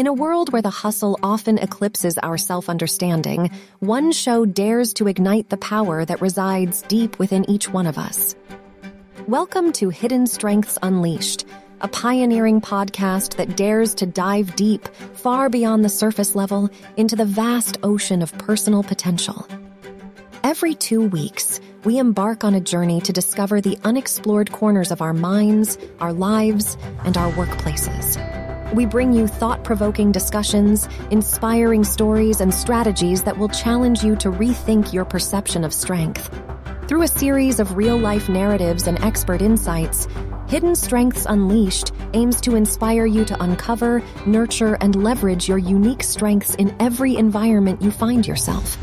In a world where the hustle often eclipses our self understanding, one show dares to ignite the power that resides deep within each one of us. Welcome to Hidden Strengths Unleashed, a pioneering podcast that dares to dive deep, far beyond the surface level, into the vast ocean of personal potential. Every two weeks, we embark on a journey to discover the unexplored corners of our minds, our lives, and our workplaces. We bring you thought provoking discussions, inspiring stories, and strategies that will challenge you to rethink your perception of strength. Through a series of real life narratives and expert insights, Hidden Strengths Unleashed aims to inspire you to uncover, nurture, and leverage your unique strengths in every environment you find yourself.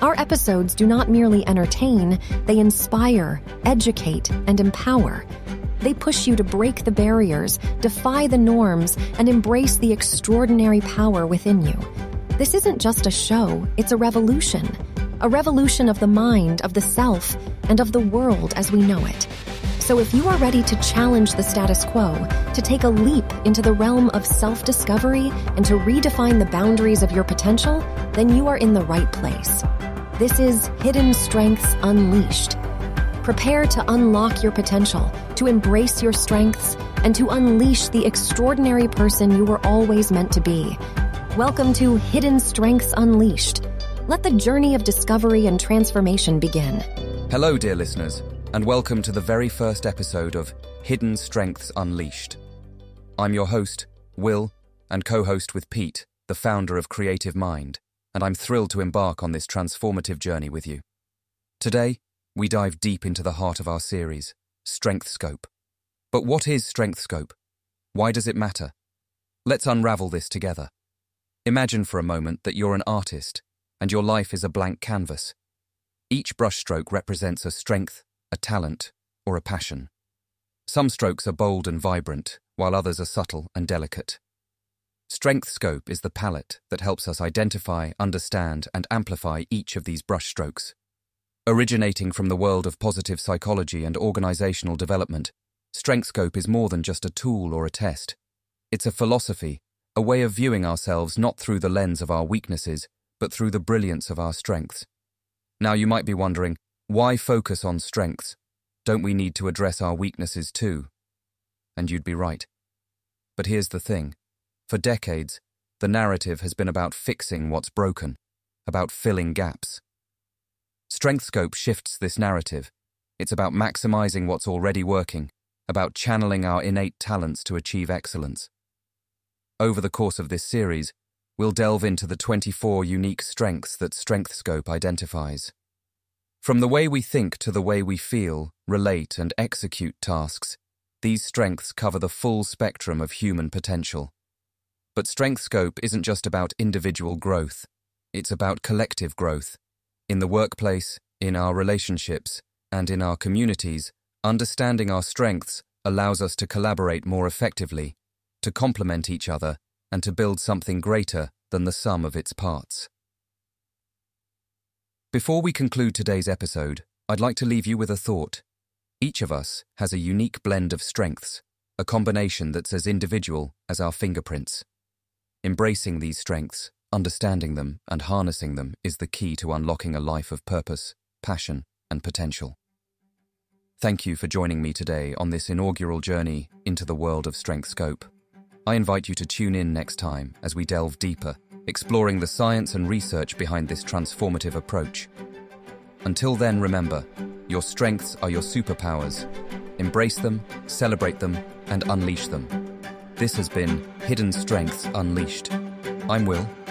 Our episodes do not merely entertain, they inspire, educate, and empower. They push you to break the barriers, defy the norms, and embrace the extraordinary power within you. This isn't just a show, it's a revolution. A revolution of the mind, of the self, and of the world as we know it. So if you are ready to challenge the status quo, to take a leap into the realm of self discovery, and to redefine the boundaries of your potential, then you are in the right place. This is Hidden Strengths Unleashed. Prepare to unlock your potential, to embrace your strengths, and to unleash the extraordinary person you were always meant to be. Welcome to Hidden Strengths Unleashed. Let the journey of discovery and transformation begin. Hello, dear listeners, and welcome to the very first episode of Hidden Strengths Unleashed. I'm your host, Will, and co host with Pete, the founder of Creative Mind and I'm thrilled to embark on this transformative journey with you. Today, we dive deep into the heart of our series, Strengthscope. But what is Strengthscope? Why does it matter? Let's unravel this together. Imagine for a moment that you're an artist and your life is a blank canvas. Each brushstroke represents a strength, a talent, or a passion. Some strokes are bold and vibrant, while others are subtle and delicate. Strengthscope is the palette that helps us identify, understand, and amplify each of these brushstrokes. Originating from the world of positive psychology and organizational development, StrengthScope is more than just a tool or a test. It's a philosophy, a way of viewing ourselves not through the lens of our weaknesses, but through the brilliance of our strengths. Now you might be wondering, why focus on strengths? Don't we need to address our weaknesses too? And you'd be right. But here's the thing for decades, the narrative has been about fixing what's broken, about filling gaps. StrengthScope shifts this narrative. It's about maximizing what's already working, about channeling our innate talents to achieve excellence. Over the course of this series, we'll delve into the 24 unique strengths that StrengthScope identifies. From the way we think to the way we feel, relate, and execute tasks, these strengths cover the full spectrum of human potential. But Strengthscope isn't just about individual growth, it's about collective growth. In the workplace, in our relationships, and in our communities, understanding our strengths allows us to collaborate more effectively, to complement each other, and to build something greater than the sum of its parts. Before we conclude today's episode, I'd like to leave you with a thought. Each of us has a unique blend of strengths, a combination that's as individual as our fingerprints. Embracing these strengths, understanding them, and harnessing them is the key to unlocking a life of purpose, passion, and potential. Thank you for joining me today on this inaugural journey into the world of Strengthscope. I invite you to tune in next time as we delve deeper, exploring the science and research behind this transformative approach. Until then, remember, your strengths are your superpowers. Embrace them, celebrate them, and unleash them. This has been Hidden Strengths Unleashed. I'm Will,